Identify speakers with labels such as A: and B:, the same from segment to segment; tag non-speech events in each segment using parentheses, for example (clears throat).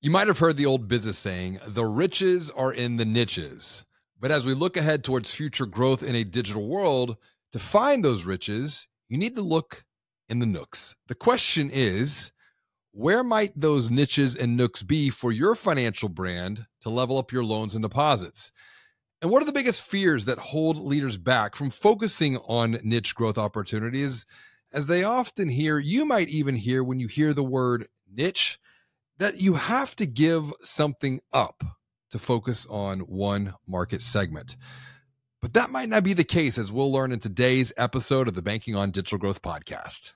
A: You might have heard the old business saying, the riches are in the niches. But as we look ahead towards future growth in a digital world, to find those riches, you need to look in the nooks. The question is, where might those niches and nooks be for your financial brand to level up your loans and deposits? And what are the biggest fears that hold leaders back from focusing on niche growth opportunities? As they often hear, you might even hear when you hear the word niche that you have to give something up to focus on one market segment. But that might not be the case, as we'll learn in today's episode of the Banking on Digital Growth podcast.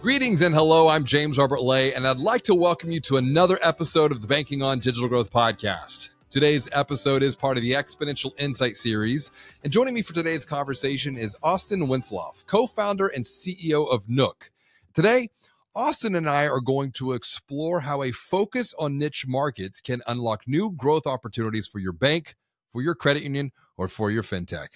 A: Greetings and hello. I'm James Robert Lay, and I'd like to welcome you to another episode of the Banking on Digital Growth podcast. Today's episode is part of the Exponential Insight series. And joining me for today's conversation is Austin Wentzlaff, co founder and CEO of Nook. Today, Austin and I are going to explore how a focus on niche markets can unlock new growth opportunities for your bank, for your credit union, or for your fintech.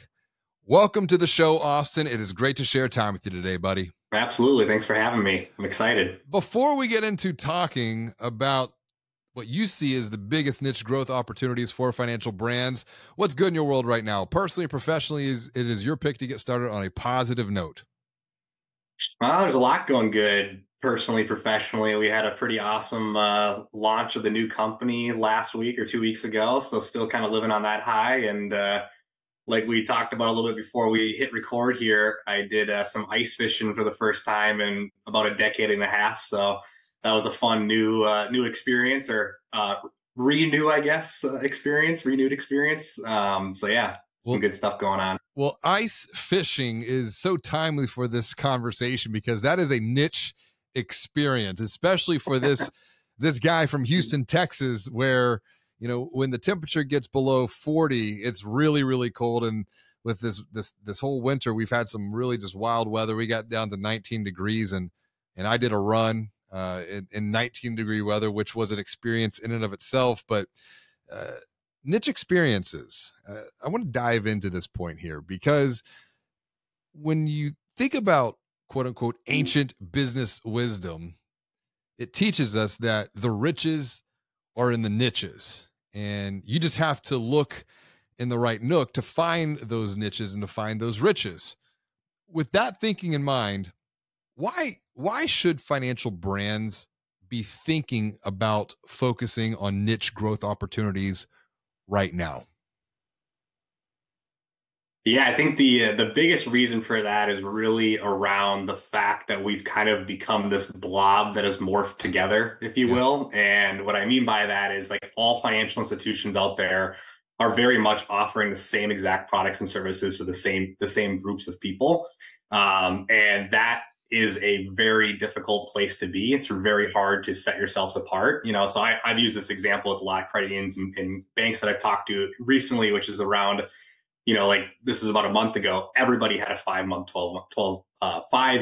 A: Welcome to the show, Austin. It is great to share time with you today, buddy.
B: Absolutely. Thanks for having me. I'm excited.
A: Before we get into talking about what you see as the biggest niche growth opportunities for financial brands, what's good in your world right now? Personally, professionally, is it is your pick to get started on a positive note?
B: Well, there's a lot going good personally, professionally. We had a pretty awesome uh, launch of the new company last week or two weeks ago. So still kind of living on that high and uh, like we talked about a little bit before we hit record here, I did uh, some ice fishing for the first time in about a decade and a half. So that was a fun new uh, new experience or uh, renew, I guess, uh, experience, renewed experience. Um, so yeah, some well, good stuff going on.
A: Well, ice fishing is so timely for this conversation because that is a niche experience, especially for this (laughs) this guy from Houston, Texas, where you know when the temperature gets below 40 it's really really cold and with this this this whole winter we've had some really just wild weather. We got down to 19 degrees and and i did a run uh, in, in 19 degree weather which was an experience in and of itself but uh, niche experiences uh, i want to dive into this point here because when you think about quote unquote ancient business wisdom it teaches us that the riches are in the niches and you just have to look in the right nook to find those niches and to find those riches. With that thinking in mind, why why should financial brands be thinking about focusing on niche growth opportunities right now?
B: Yeah, I think the uh, the biggest reason for that is really around the fact that we've kind of become this blob that has morphed together, if you yeah. will. And what I mean by that is like all financial institutions out there are very much offering the same exact products and services to the same the same groups of people, um, and that is a very difficult place to be. It's very hard to set yourselves apart. You know, so I, have used this example with a lot of credit unions and, and banks that I've talked to recently, which is around you know, like this was about a month ago, everybody had a five month, 12, 12, uh, five,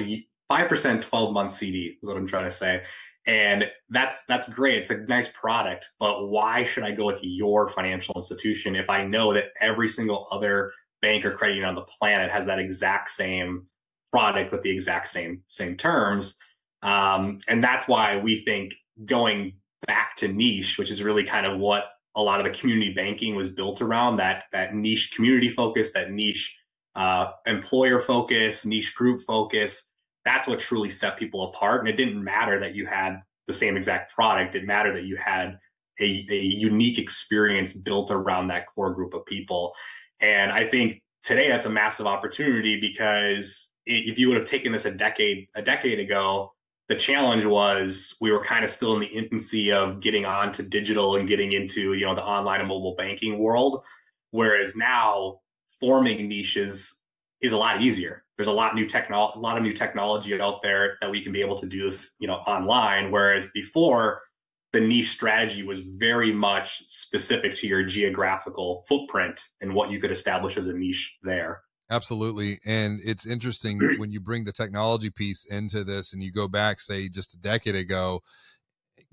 B: 5% 12 month CD is what I'm trying to say. And that's, that's great. It's a nice product, but why should I go with your financial institution if I know that every single other bank or credit union on the planet has that exact same product with the exact same, same terms? Um, and that's why we think going back to niche, which is really kind of what a lot of the community banking was built around that that niche community focus, that niche uh, employer focus, niche group focus. That's what truly set people apart. And it didn't matter that you had the same exact product. It mattered that you had a, a unique experience built around that core group of people. And I think today that's a massive opportunity because if you would have taken this a decade a decade ago, the challenge was we were kind of still in the infancy of getting onto digital and getting into you know the online and mobile banking world whereas now forming niches is a lot easier. There's a lot new technology a lot of new technology out there that we can be able to do this you know online whereas before the niche strategy was very much specific to your geographical footprint and what you could establish as a niche there
A: Absolutely. And it's interesting (clears throat) when you bring the technology piece into this and you go back, say, just a decade ago,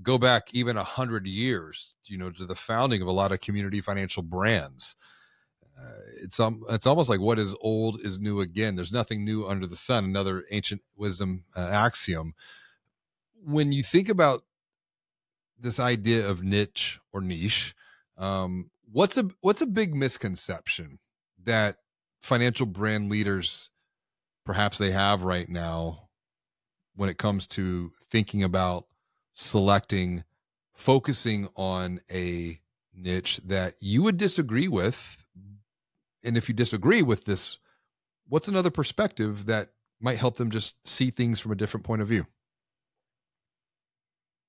A: go back even a hundred years, you know, to the founding of a lot of community financial brands. Uh, it's um, it's almost like what is old is new again. There's nothing new under the sun. Another ancient wisdom uh, axiom. When you think about this idea of niche or niche, um, what's a what's a big misconception that financial brand leaders perhaps they have right now when it comes to thinking about selecting focusing on a niche that you would disagree with and if you disagree with this what's another perspective that might help them just see things from a different point of view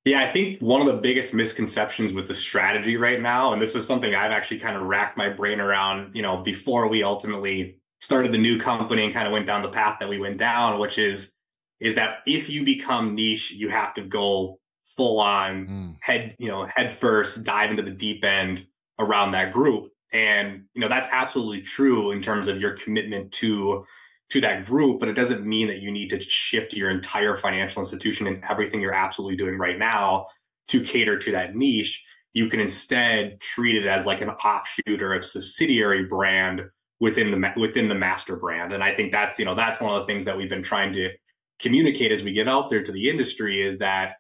B: yeah, I think one of the biggest misconceptions with the strategy right now, and this was something I've actually kind of racked my brain around, you know, before we ultimately started the new company and kind of went down the path that we went down, which is is that if you become niche, you have to go full on mm. head, you know, head first, dive into the deep end around that group. And you know, that's absolutely true in terms of your commitment to to that group, but it doesn't mean that you need to shift your entire financial institution and everything you're absolutely doing right now to cater to that niche. You can instead treat it as like an offshoot or a subsidiary brand within the within the master brand. And I think that's you know that's one of the things that we've been trying to communicate as we get out there to the industry is that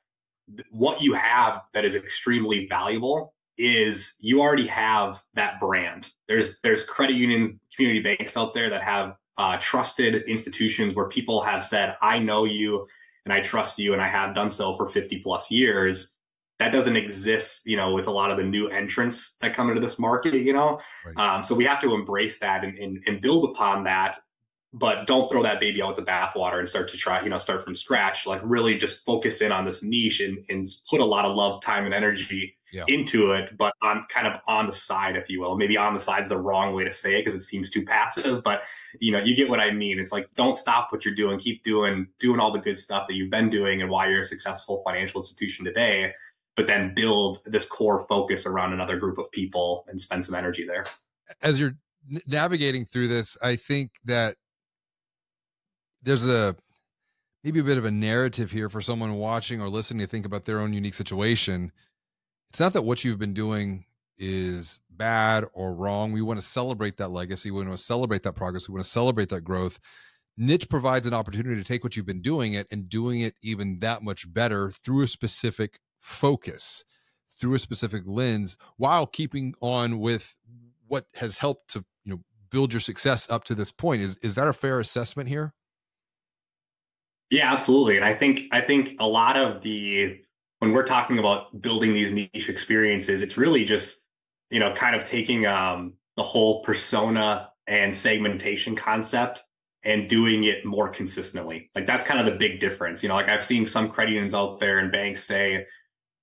B: what you have that is extremely valuable is you already have that brand. There's there's credit unions, community banks out there that have uh, trusted institutions where people have said, I know you and I trust you and I have done so for 50 plus years. That doesn't exist, you know, with a lot of the new entrants that come into this market, you know. Right. Um, so we have to embrace that and, and, and build upon that but don't throw that baby out with the bathwater and start to try, you know, start from scratch. Like really just focus in on this niche and, and put a lot of love, time, and energy yeah. into it, but on kind of on the side, if you will. Maybe on the side is the wrong way to say it because it seems too passive, but you know, you get what I mean. It's like don't stop what you're doing, keep doing doing all the good stuff that you've been doing and why you're a successful financial institution today, but then build this core focus around another group of people and spend some energy there.
A: As you're navigating through this, I think that there's a maybe a bit of a narrative here for someone watching or listening to think about their own unique situation. It's not that what you've been doing is bad or wrong. We want to celebrate that legacy. We want to celebrate that progress. We want to celebrate that growth. Niche provides an opportunity to take what you've been doing it and doing it even that much better through a specific focus, through a specific lens, while keeping on with what has helped to you know build your success up to this point. Is is that a fair assessment here?
B: Yeah, absolutely. And I think I think a lot of the when we're talking about building these niche experiences, it's really just you know kind of taking um, the whole persona and segmentation concept and doing it more consistently. Like that's kind of the big difference. You know, like I've seen some credit unions out there and banks say,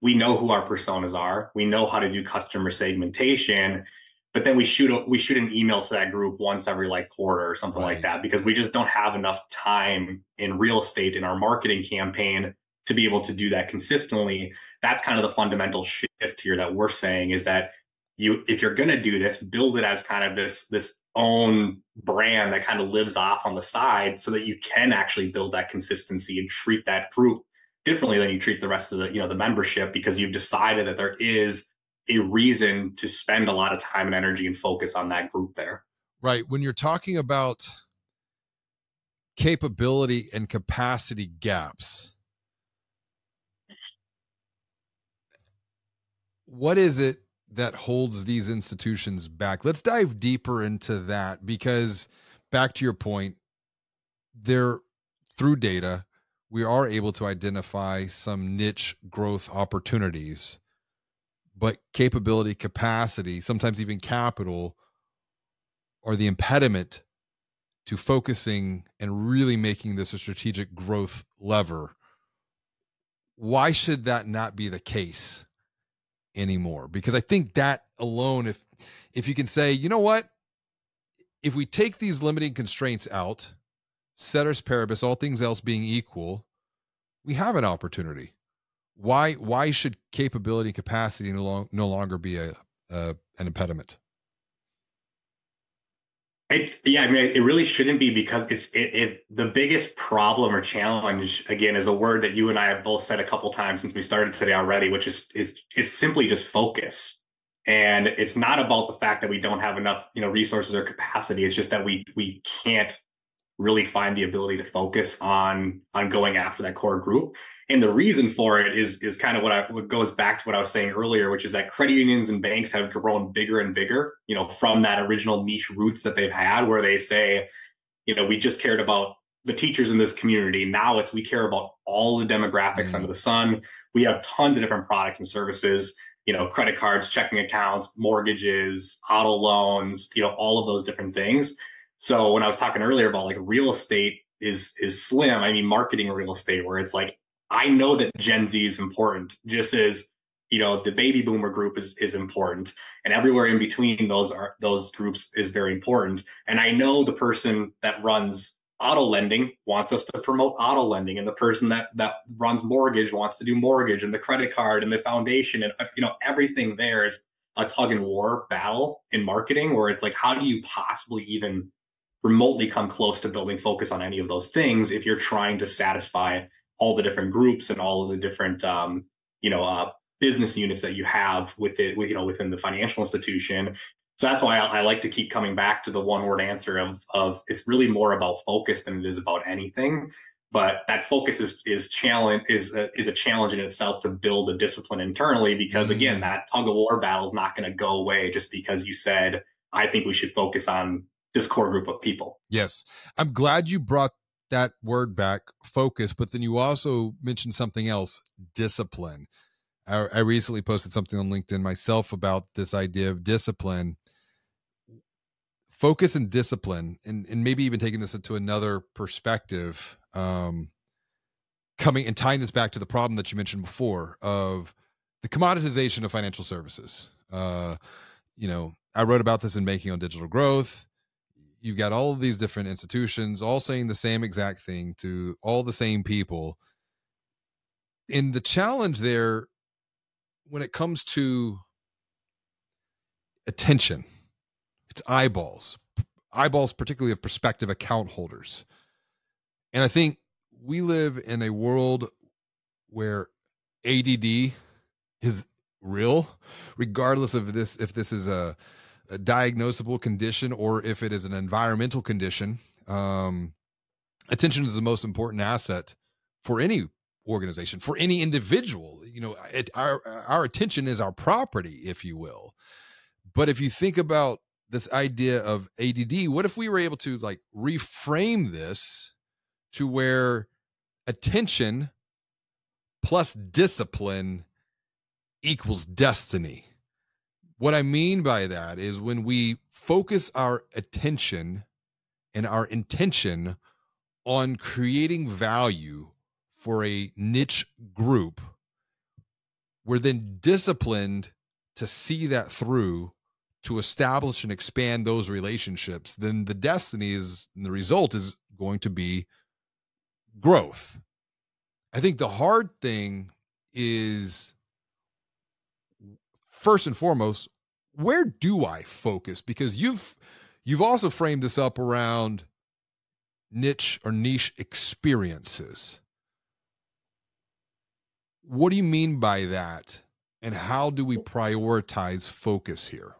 B: we know who our personas are, we know how to do customer segmentation, but then we shoot a, we shoot an email to that group once every like quarter or something right. like that because we just don't have enough time in real estate in our marketing campaign to be able to do that consistently that's kind of the fundamental shift here that we're saying is that you if you're going to do this build it as kind of this this own brand that kind of lives off on the side so that you can actually build that consistency and treat that group differently than you treat the rest of the you know the membership because you've decided that there is a reason to spend a lot of time and energy and focus on that group there.
A: Right. When you're talking about capability and capacity gaps, what is it that holds these institutions back? Let's dive deeper into that because back to your point, there through data, we are able to identify some niche growth opportunities but capability, capacity, sometimes even capital are the impediment to focusing and really making this a strategic growth lever. Why should that not be the case anymore? Because I think that alone, if if you can say, you know what, if we take these limiting constraints out, ceteris paribus, all things else being equal, we have an opportunity. Why why should capability and capacity no, long, no longer be a, a an impediment
B: It, yeah, I mean, it really shouldn't be because it's it, it, the biggest problem or challenge again is a word that you and I have both said a couple times since we started today already, which is is it's simply just focus. And it's not about the fact that we don't have enough, you know, resources or capacity. It's just that we we can't really find the ability to focus on on going after that core group. And the reason for it is is kind of what I what goes back to what I was saying earlier, which is that credit unions and banks have grown bigger and bigger, you know, from that original niche roots that they've had where they say, you know, we just cared about the teachers in this community. Now it's we care about all the demographics mm-hmm. under the sun. We have tons of different products and services, you know, credit cards, checking accounts, mortgages, auto loans, you know, all of those different things. So when I was talking earlier about like real estate is is slim, I mean marketing real estate where it's like I know that Gen Z is important, just as you know the baby boomer group is is important, and everywhere in between those are those groups is very important. And I know the person that runs auto lending wants us to promote auto lending, and the person that that runs mortgage wants to do mortgage, and the credit card and the foundation, and you know everything there is a tug and war battle in marketing, where it's like, how do you possibly even remotely come close to building focus on any of those things if you're trying to satisfy all the different groups and all of the different um, you know uh, business units that you have with it with, you know within the financial institution so that's why I, I, like to keep coming back to the one word answer of of it's really more about focus than it is about anything but that focus is is challenge is a, is a challenge in itself to build a discipline internally because again mm-hmm. that tug of war battle is not going to go away just because you said i think we should focus on this core group of people.
A: Yes. I'm glad you brought that word back, focus, but then you also mentioned something else, discipline. I, I recently posted something on LinkedIn myself about this idea of discipline. Focus and discipline and, and maybe even taking this into another perspective um, coming and tying this back to the problem that you mentioned before of the commoditization of financial services. Uh, you know i wrote about this in Banking on Digital Growth you've got all of these different institutions all saying the same exact thing to all the same people. And the challenge there when it comes to attention it's eyeballs eyeballs particularly of prospective account holders. And i think we live in a world where ADD is real regardless of this if this is a a diagnosable condition or if it is an environmental condition. Um, attention is the most important asset for any organization, for any individual. You know, it, our our attention is our property, if you will. But if you think about this idea of ADD, what if we were able to like reframe this to where attention plus discipline equals destiny? What I mean by that is when we focus our attention and our intention on creating value for a niche group, we're then disciplined to see that through to establish and expand those relationships then the destiny is the result is going to be growth. I think the hard thing is first and foremost, where do I focus? Because you've you've also framed this up around niche or niche experiences. What do you mean by that? And how do we prioritize focus here?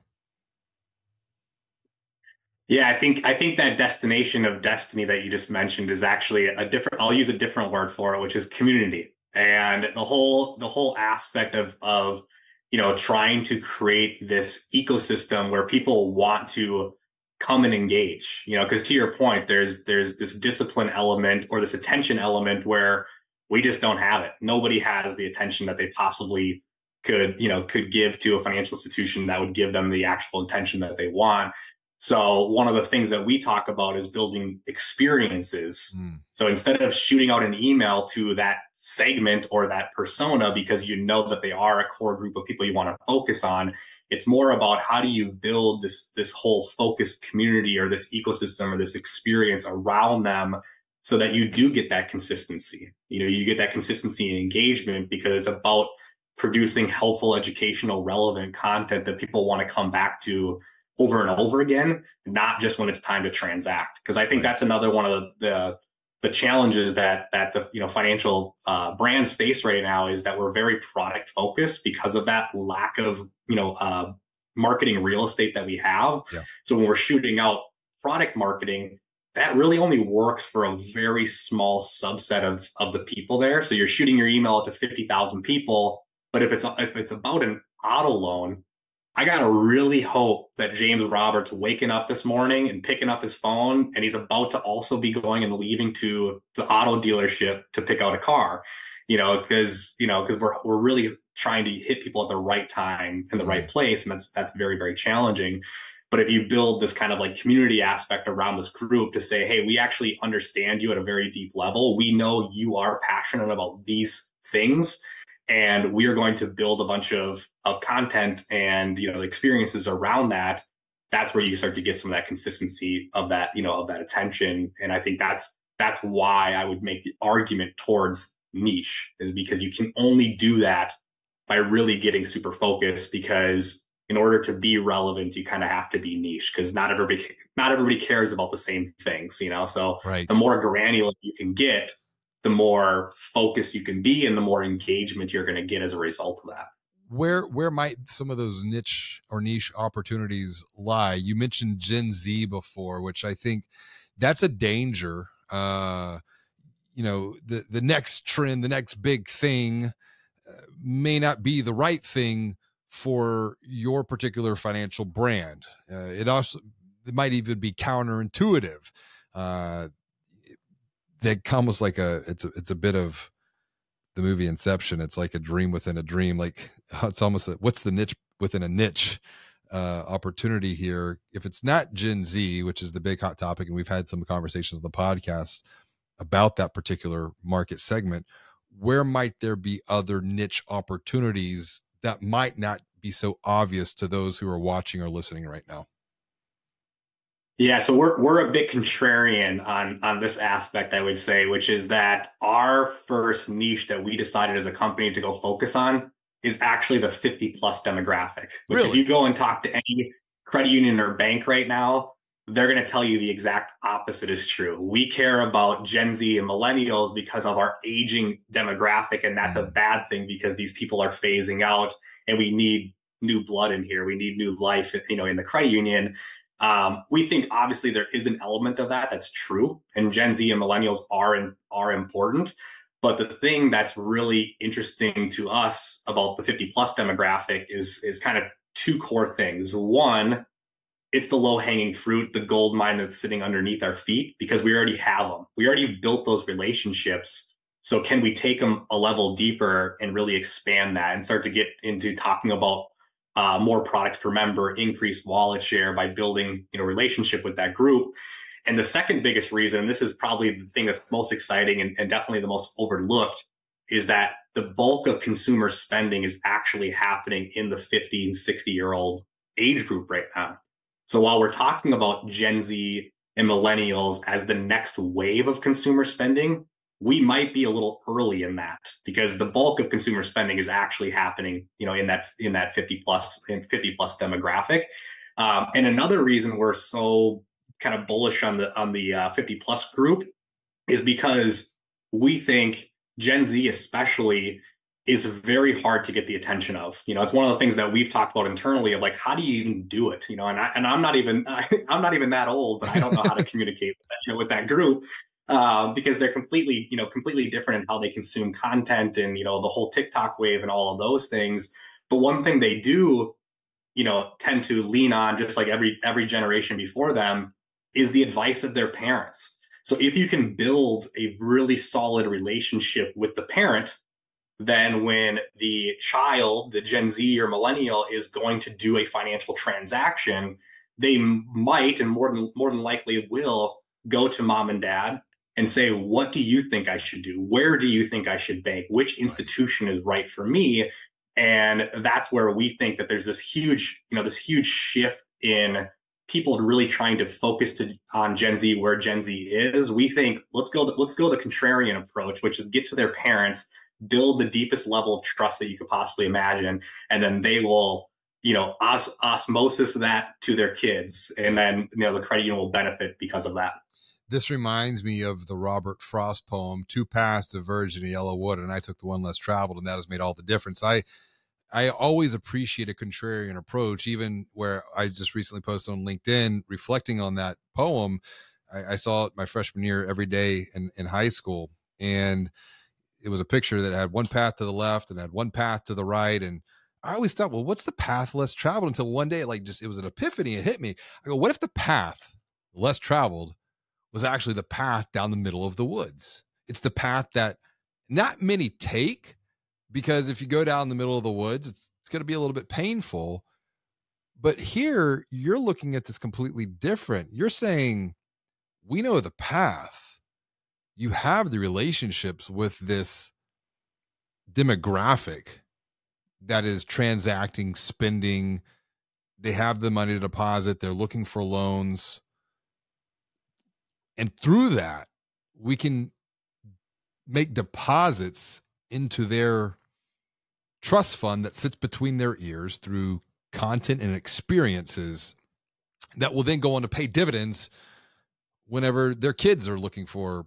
B: Yeah, I think I think that destination of destiny that you just mentioned is actually a different I'll use a different word for it, which is community. And the whole the whole aspect of of you know, trying to create this ecosystem where people want to come and engage, you know, because to your point, there's there's this discipline element or this attention element where we just don't have it. Nobody has the attention that they possibly could, you know, could give to a financial institution that would give them the actual attention that they want. So one of the things that we talk about is building experiences. Mm. So instead of shooting out an email to that segment or that persona because you know that they are a core group of people you want to focus on, it's more about how do you build this this whole focused community or this ecosystem or this experience around them so that you do get that consistency. You know, you get that consistency and engagement because it's about producing helpful educational relevant content that people want to come back to over and over again, not just when it's time to transact. Because I think that's another one of the, the the challenges that that the you know financial uh, brands face right now is that we're very product focused because of that lack of you know uh, marketing real estate that we have. Yeah. So when we're shooting out product marketing, that really only works for a very small subset of of the people there. So you're shooting your email to fifty thousand people, but if it's if it's about an auto loan, I gotta really hope that James Roberts waking up this morning and picking up his phone, and he's about to also be going and leaving to the auto dealership to pick out a car. You know, because you know, because we're we're really trying to hit people at the right time in the right place, and that's that's very very challenging. But if you build this kind of like community aspect around this group to say, hey, we actually understand you at a very deep level. We know you are passionate about these things and we are going to build a bunch of of content and you know experiences around that that's where you start to get some of that consistency of that you know of that attention and i think that's that's why i would make the argument towards niche is because you can only do that by really getting super focused because in order to be relevant you kind of have to be niche because not everybody not everybody cares about the same things you know so right. the more granular you can get the more focused you can be and the more engagement you're going to get as a result of that.
A: Where where might some of those niche or niche opportunities lie? You mentioned gen z before which i think that's a danger uh you know the the next trend the next big thing uh, may not be the right thing for your particular financial brand. Uh, it also it might even be counterintuitive. Uh that comes like a it's a it's a bit of the movie Inception. It's like a dream within a dream. Like (laughs) it's almost a, what's the niche within a niche uh, opportunity here. If it's not Gen Z, which is the big hot topic, and we've had some conversations on the podcast about that particular market segment, where might there be other niche opportunities that might not be so obvious to those who are watching or listening right now?
B: Yeah, so we're we're a bit contrarian on on this aspect, I would say, which is that our first niche that we decided as a company to go focus on is actually the 50 plus demographic. Which really? if you go and talk to any credit union or bank right now, they're going to tell you the exact opposite is true. We care about Gen Z and millennials because of our aging demographic, and that's a mm. bad thing because these people are phasing out, and we need new blood in here. We need new life, you know, in the credit union. Um, we think obviously there is an element of that that's true, and Gen Z and millennials are in, are important. But the thing that's really interesting to us about the 50 plus demographic is is kind of two core things. One, it's the low hanging fruit, the gold mine that's sitting underneath our feet because we already have them. We already built those relationships. So can we take them a level deeper and really expand that and start to get into talking about uh, more products per member, increased wallet share by building you know relationship with that group. And the second biggest reason, this is probably the thing that's most exciting and, and definitely the most overlooked, is that the bulk of consumer spending is actually happening in the 50 and 60 year old age group right now. So while we're talking about Gen Z and millennials as the next wave of consumer spending, we might be a little early in that because the bulk of consumer spending is actually happening, you know, in that in that 50 plus in 50 plus demographic. Um, and another reason we're so kind of bullish on the on the uh, 50 plus group is because we think Gen Z especially is very hard to get the attention of. You know, it's one of the things that we've talked about internally of like, how do you even do it? You know, and I, and I'm not even (laughs) I'm not even that old, but I don't know how to communicate with that, you know, with that group uh, because they're completely, you know, completely different in how they consume content and, you know, the whole TikTok wave and all of those things. But one thing they do, you know, tend to lean on just like every every generation before them is the advice of their parents. So if you can build a really solid relationship with the parent, then when the child, the Gen Z or millennial is going to do a financial transaction, they might and more than more than likely will go to mom and dad and say, what do you think I should do? Where do you think I should bank? Which institution is right for me? And that's where we think that there's this huge, you know, this huge shift in people really trying to focus to, on Gen Z where Gen Z is. We think let's go let's go the contrarian approach, which is get to their parents, build the deepest level of trust that you could possibly imagine, and then they will you know os- osmosis that to their kids and then you know the credit union will benefit because of that
A: this reminds me of the robert frost poem two paths to virgin yellow wood and i took the one less traveled and that has made all the difference i i always appreciate a contrarian approach even where i just recently posted on linkedin reflecting on that poem i, I saw it my freshman year every day in, in high school and it was a picture that had one path to the left and had one path to the right and I always thought, well, what's the path less traveled until one day, like just it was an epiphany. It hit me. I go, what if the path less traveled was actually the path down the middle of the woods? It's the path that not many take because if you go down the middle of the woods, it's, it's going to be a little bit painful. But here, you're looking at this completely different. You're saying, we know the path. You have the relationships with this demographic that is transacting, spending. They have the money to deposit. They're looking for loans. And through that, we can make deposits into their trust fund that sits between their ears through content and experiences that will then go on to pay dividends whenever their kids are looking for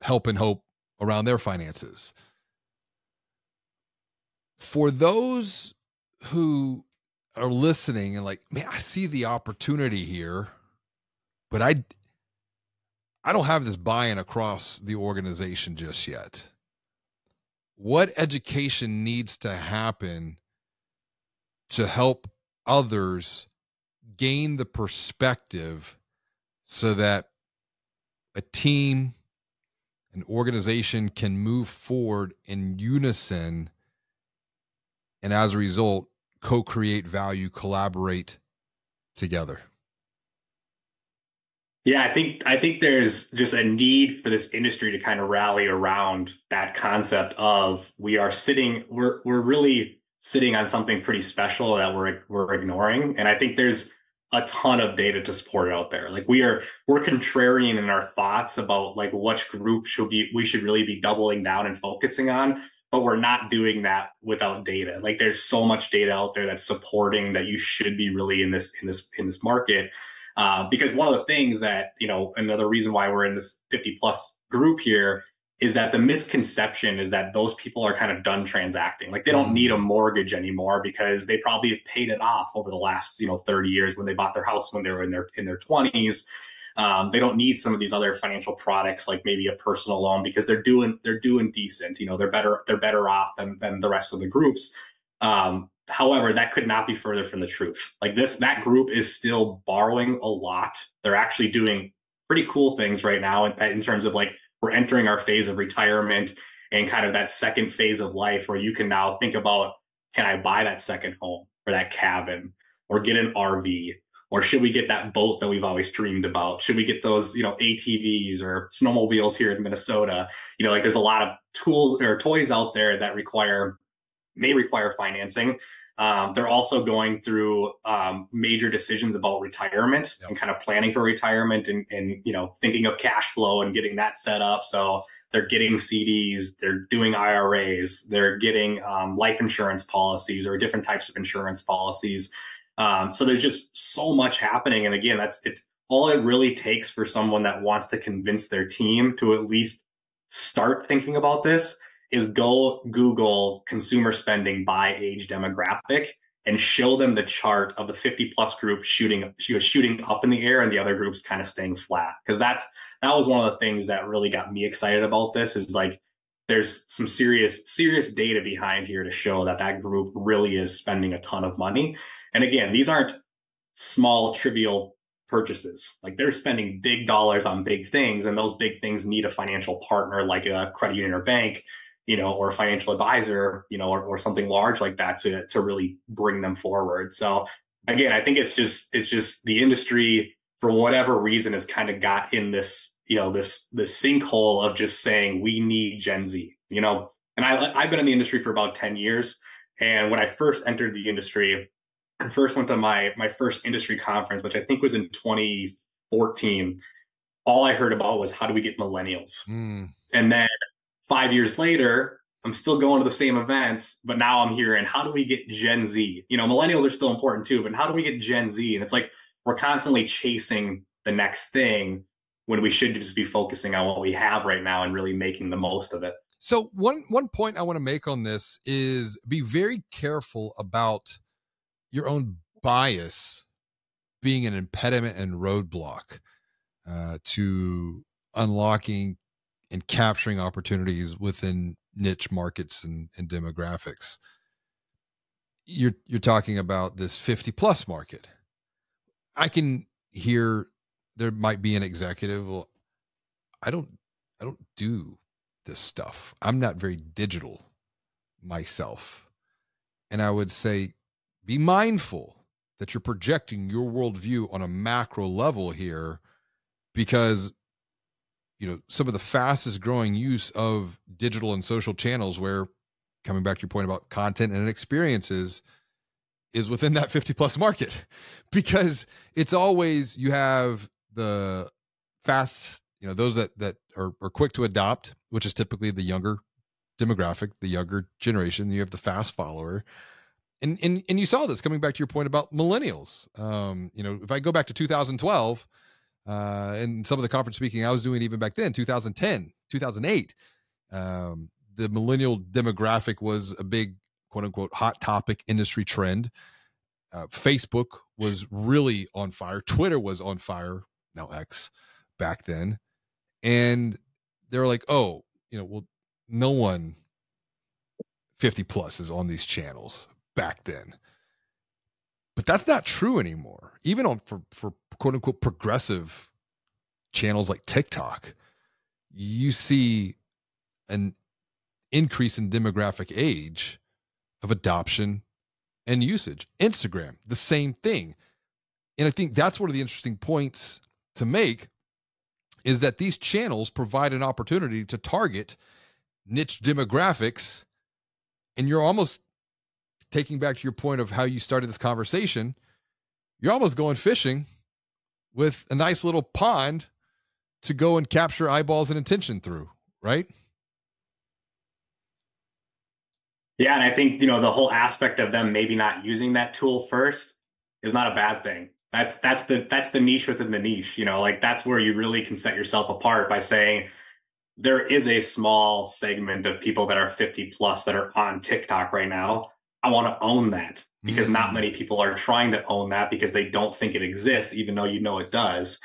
A: help and hope around their finances. For those who are listening and like, man, I see the opportunity here, but I I don't have this buy-in across the organization just yet. What education needs to happen to help others gain the perspective so that a team, an organization can move forward in unison and as a result co-create value collaborate together
B: yeah i think i think there's just a need for this industry to kind of rally around that concept of we are sitting we're we're really sitting on something pretty special that we're we're ignoring and i think there's a ton of data to support out there like we are we're contrarian in our thoughts about like which group should be we should really be doubling down and focusing on but we're not doing that without data. Like there's so much data out there that's supporting that you should be really in this in this in this market. Uh, because one of the things that you know another reason why we're in this 50 plus group here is that the misconception is that those people are kind of done transacting like they don't need a mm. mortgage anymore because they probably have paid it off over the last you know 30 years when they bought their house when they were in their in their 20s um, they don't need some of these other financial products like maybe a personal loan because they're doing they're doing decent. You know, they're better they're better off than than the rest of the groups. Um, however, that could not be further from the truth. Like this, that group is still borrowing a lot. They're actually doing pretty cool things right now in, in terms of like we're entering our phase of retirement and kind of that second phase of life where you can now think about can I buy that second home or that cabin or get an RV or should we get that boat that we've always dreamed about should we get those you know atvs or snowmobiles here in minnesota you know like there's a lot of tools or toys out there that require may require financing um, they're also going through um, major decisions about retirement yep. and kind of planning for retirement and, and you know thinking of cash flow and getting that set up so they're getting cds they're doing iras they're getting um, life insurance policies or different types of insurance policies um, so there's just so much happening. And again, that's it. All it really takes for someone that wants to convince their team to at least start thinking about this is go Google consumer spending by age demographic and show them the chart of the 50 plus group shooting shooting up in the air and the other groups kind of staying flat because that's that was one of the things that really got me excited about this is like there's some serious serious data behind here to show that that group really is spending a ton of money and again, these aren't small, trivial purchases. Like they're spending big dollars on big things, and those big things need a financial partner like a credit union or bank, you know, or a financial advisor, you know, or, or something large like that to to really bring them forward. So again, I think it's just it's just the industry for whatever reason has kind of got in this, you know, this this sinkhole of just saying we need Gen Z, you know. And I I've been in the industry for about 10 years. And when I first entered the industry, I first went to my my first industry conference, which I think was in 2014. All I heard about was how do we get millennials, mm. and then five years later, I'm still going to the same events, but now I'm hearing how do we get Gen Z? You know, millennials are still important too, but how do we get Gen Z? And it's like we're constantly chasing the next thing when we should just be focusing on what we have right now and really making the most of it.
A: So one one point I want to make on this is be very careful about your own bias being an impediment and roadblock uh, to unlocking and capturing opportunities within niche markets and, and demographics. You're you're talking about this 50 plus market. I can hear there might be an executive. Well, I don't I don't do this stuff. I'm not very digital myself. And I would say be mindful that you're projecting your worldview on a macro level here because you know some of the fastest growing use of digital and social channels where coming back to your point about content and experiences is within that 50 plus market. (laughs) Because it's always you have the fast you know those that that are, are quick to adopt which is typically the younger demographic the younger generation you have the fast follower. And and and you saw this coming back to your point about millennials. Um you know if i go back to 2012 uh, and some of the conference speaking I was doing even back then, 2010, 2008, um, the millennial demographic was a big quote unquote hot topic industry trend. Uh, Facebook was really on fire. Twitter was on fire. Now X back then. And they were like, oh, you know, well, no one 50 plus is on these channels back then. But that's not true anymore. Even on for for quote unquote progressive channels like TikTok, you see an increase in demographic age of adoption and usage. Instagram, the same thing. And I think that's one of the interesting points to make is that these channels provide an opportunity to target niche demographics. And you're almost taking back to your point of how you started this conversation, you're almost going fishing with a nice little pond to go and capture eyeballs and attention through, right?
B: Yeah, and I think you know the whole aspect of them maybe not using that tool first is not a bad thing. That's that's the that's the niche within the niche. You know, like that's where you really can set yourself apart by saying there is a small segment of people that are 50 plus that are on TikTok right now. I want to own that because mm. not many people are trying to own that because they don't think it exists, even though you know it does.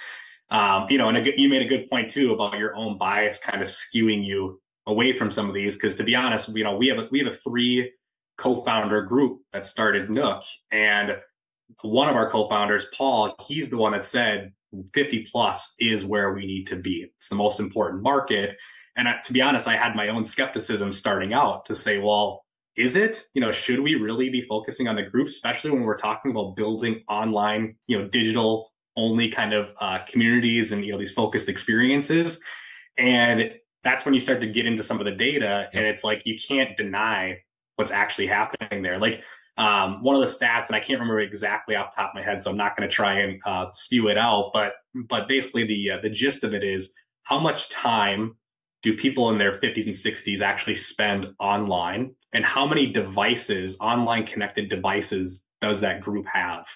B: Um, you know, and a, you made a good point too about your own bias kind of skewing you away from some of these. Because to be honest, you know, we have a, we have a three co-founder group that started Nook, and one of our co-founders, Paul, he's the one that said 50 plus is where we need to be. It's the most important market. And to be honest, I had my own skepticism starting out to say, well, is it? You know, should we really be focusing on the group, especially when we're talking about building online, you know, digital only kind of uh, communities and you know these focused experiences? And that's when you start to get into some of the data, and it's like you can't deny what's actually happening there. Like um, one of the stats, and I can't remember exactly off the top of my head, so I'm not going to try and uh, spew it out. But but basically, the uh, the gist of it is how much time do people in their 50s and 60s actually spend online and how many devices online connected devices does that group have?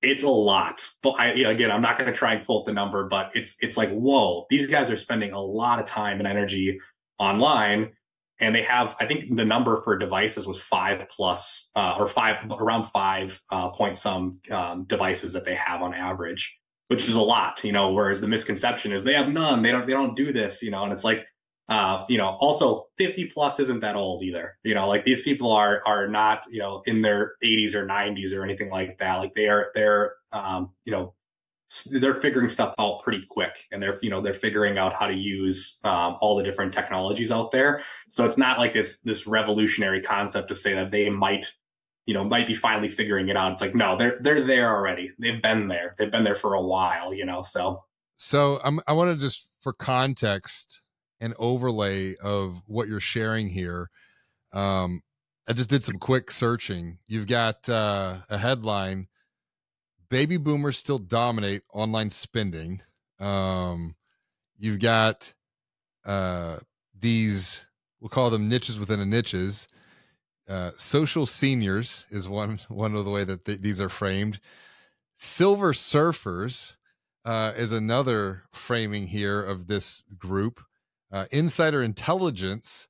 B: It's a lot but I, again i'm not going to try and quote the number but it's it's like whoa these guys are spending a lot of time and energy online and they have i think the number for devices was five plus uh, or five around five uh, point some um, devices that they have on average which is a lot, you know, whereas the misconception is they have none, they don't they don't do this, you know, and it's like uh, you know, also 50 plus isn't that old either. You know, like these people are are not, you know, in their 80s or 90s or anything like that. Like they are they're um, you know, they're figuring stuff out pretty quick and they're you know they're figuring out how to use um, all the different technologies out there so it's not like this this revolutionary concept to say that they might you know, might be finally figuring it out. It's like, no, they're they're there already. They've been there. They've been there for a while, you know. So
A: so I'm I want to just for context and overlay of what you're sharing here. Um I just did some quick searching. You've got uh, a headline baby boomers still dominate online spending. Um, you've got uh, these we'll call them niches within a niches. Uh, social seniors is one one of the way that th- these are framed. Silver surfers uh, is another framing here of this group. Uh, Insider Intelligence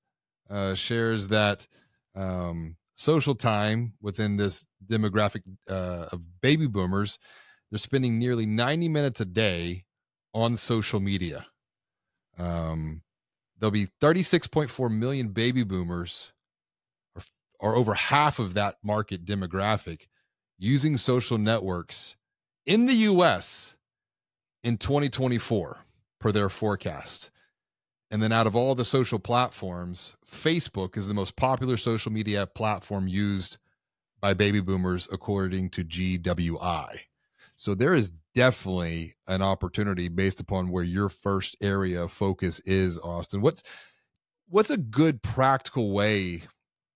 A: uh, shares that um, social time within this demographic uh, of baby boomers, they're spending nearly 90 minutes a day on social media. Um, there'll be 36.4 million baby boomers, or, or over half of that market demographic, using social networks in the US in 2024, per their forecast. And then out of all the social platforms, Facebook is the most popular social media platform used by baby boomers, according to GWI. So there is definitely an opportunity based upon where your first area of focus is, Austin. What's what's a good practical way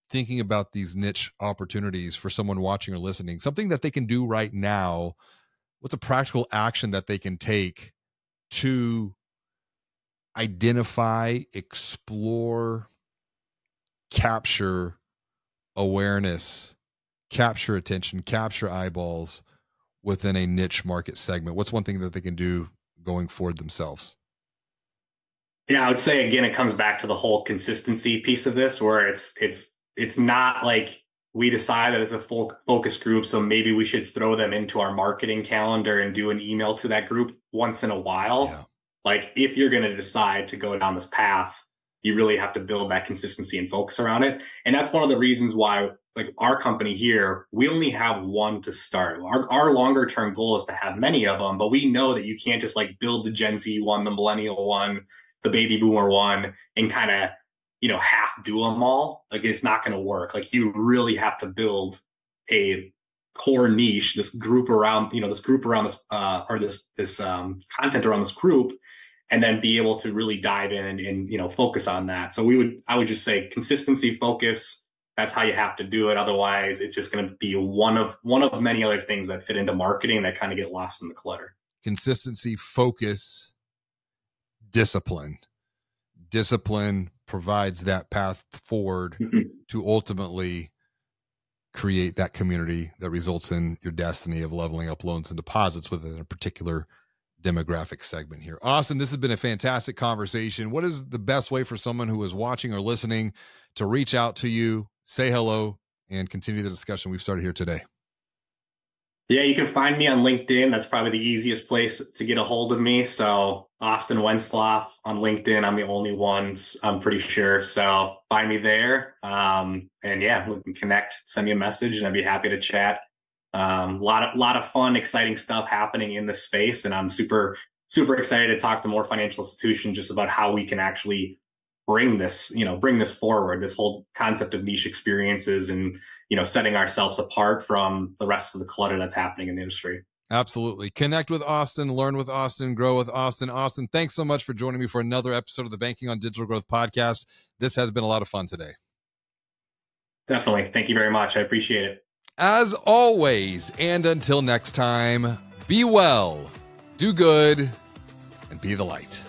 A: thinking about these niche opportunities for someone watching or listening? Something that they can do right now. What's a practical action that they can take to identify, explore, capture awareness, capture attention, capture eyeballs within a niche market segment? What's one thing that they can do going forward themselves?
B: Yeah, I would say again, it comes back to the whole consistency piece of this, where it's it's it's not like we decide that it's a full focus group, so maybe we should throw them into our marketing calendar and do an email to that group once in a while. Yeah. Like if you're going to decide to go down this path, you really have to build that consistency and focus around it. And that's one of the reasons why like our company here, we only have one to start. Our, our longer term goal is to have many of them, but we know that you can't just like build the Gen Z one, the millennial one, the baby boomer one, and kind of, you know, half do them all. Like it's not going to work. Like you really have to build a core niche, this group around, you know, this group around this, uh, or this, this, um, content around this group and then be able to really dive in and, and, you know focus on that. So we would i would just say consistency focus. That's how you have to do it. Otherwise it's just going to be one of one of many other things that fit into marketing that kind of get lost in the clutter.
A: Consistency focus discipline. Discipline provides that path forward mm-hmm. to ultimately create that community that results in your destiny of leveling up loans and deposits within a particular demographic segment here. Austin, this has been a fantastic conversation. What is the best way for someone who is watching or listening to reach out to you, say hello, and continue the discussion we've started here today?
B: Yeah, you can find me on LinkedIn. That's probably the easiest place to get a hold of me. So Austin Wentzlaff on LinkedIn. I'm the only one, I'm pretty sure. So find me there. Um, and yeah, we can connect, send me a message, and I'd be happy to chat um, a lot of lot of fun, exciting stuff happening in this space, and I'm super super excited to talk to more financial institutions just about how we can actually bring this you know bring this forward this whole concept of niche experiences and you know setting ourselves apart from the rest of the clutter that's happening in the industry.
A: Absolutely. Connect with austin learn with austin grow with austin. Austin thanks so much for joining me for another episode of the banking on digital growth podcast. This has been a lot of fun today.
B: Definitely. Thank you very much. I appreciate it.
A: As always, and until next time, be well, do good, and be the light.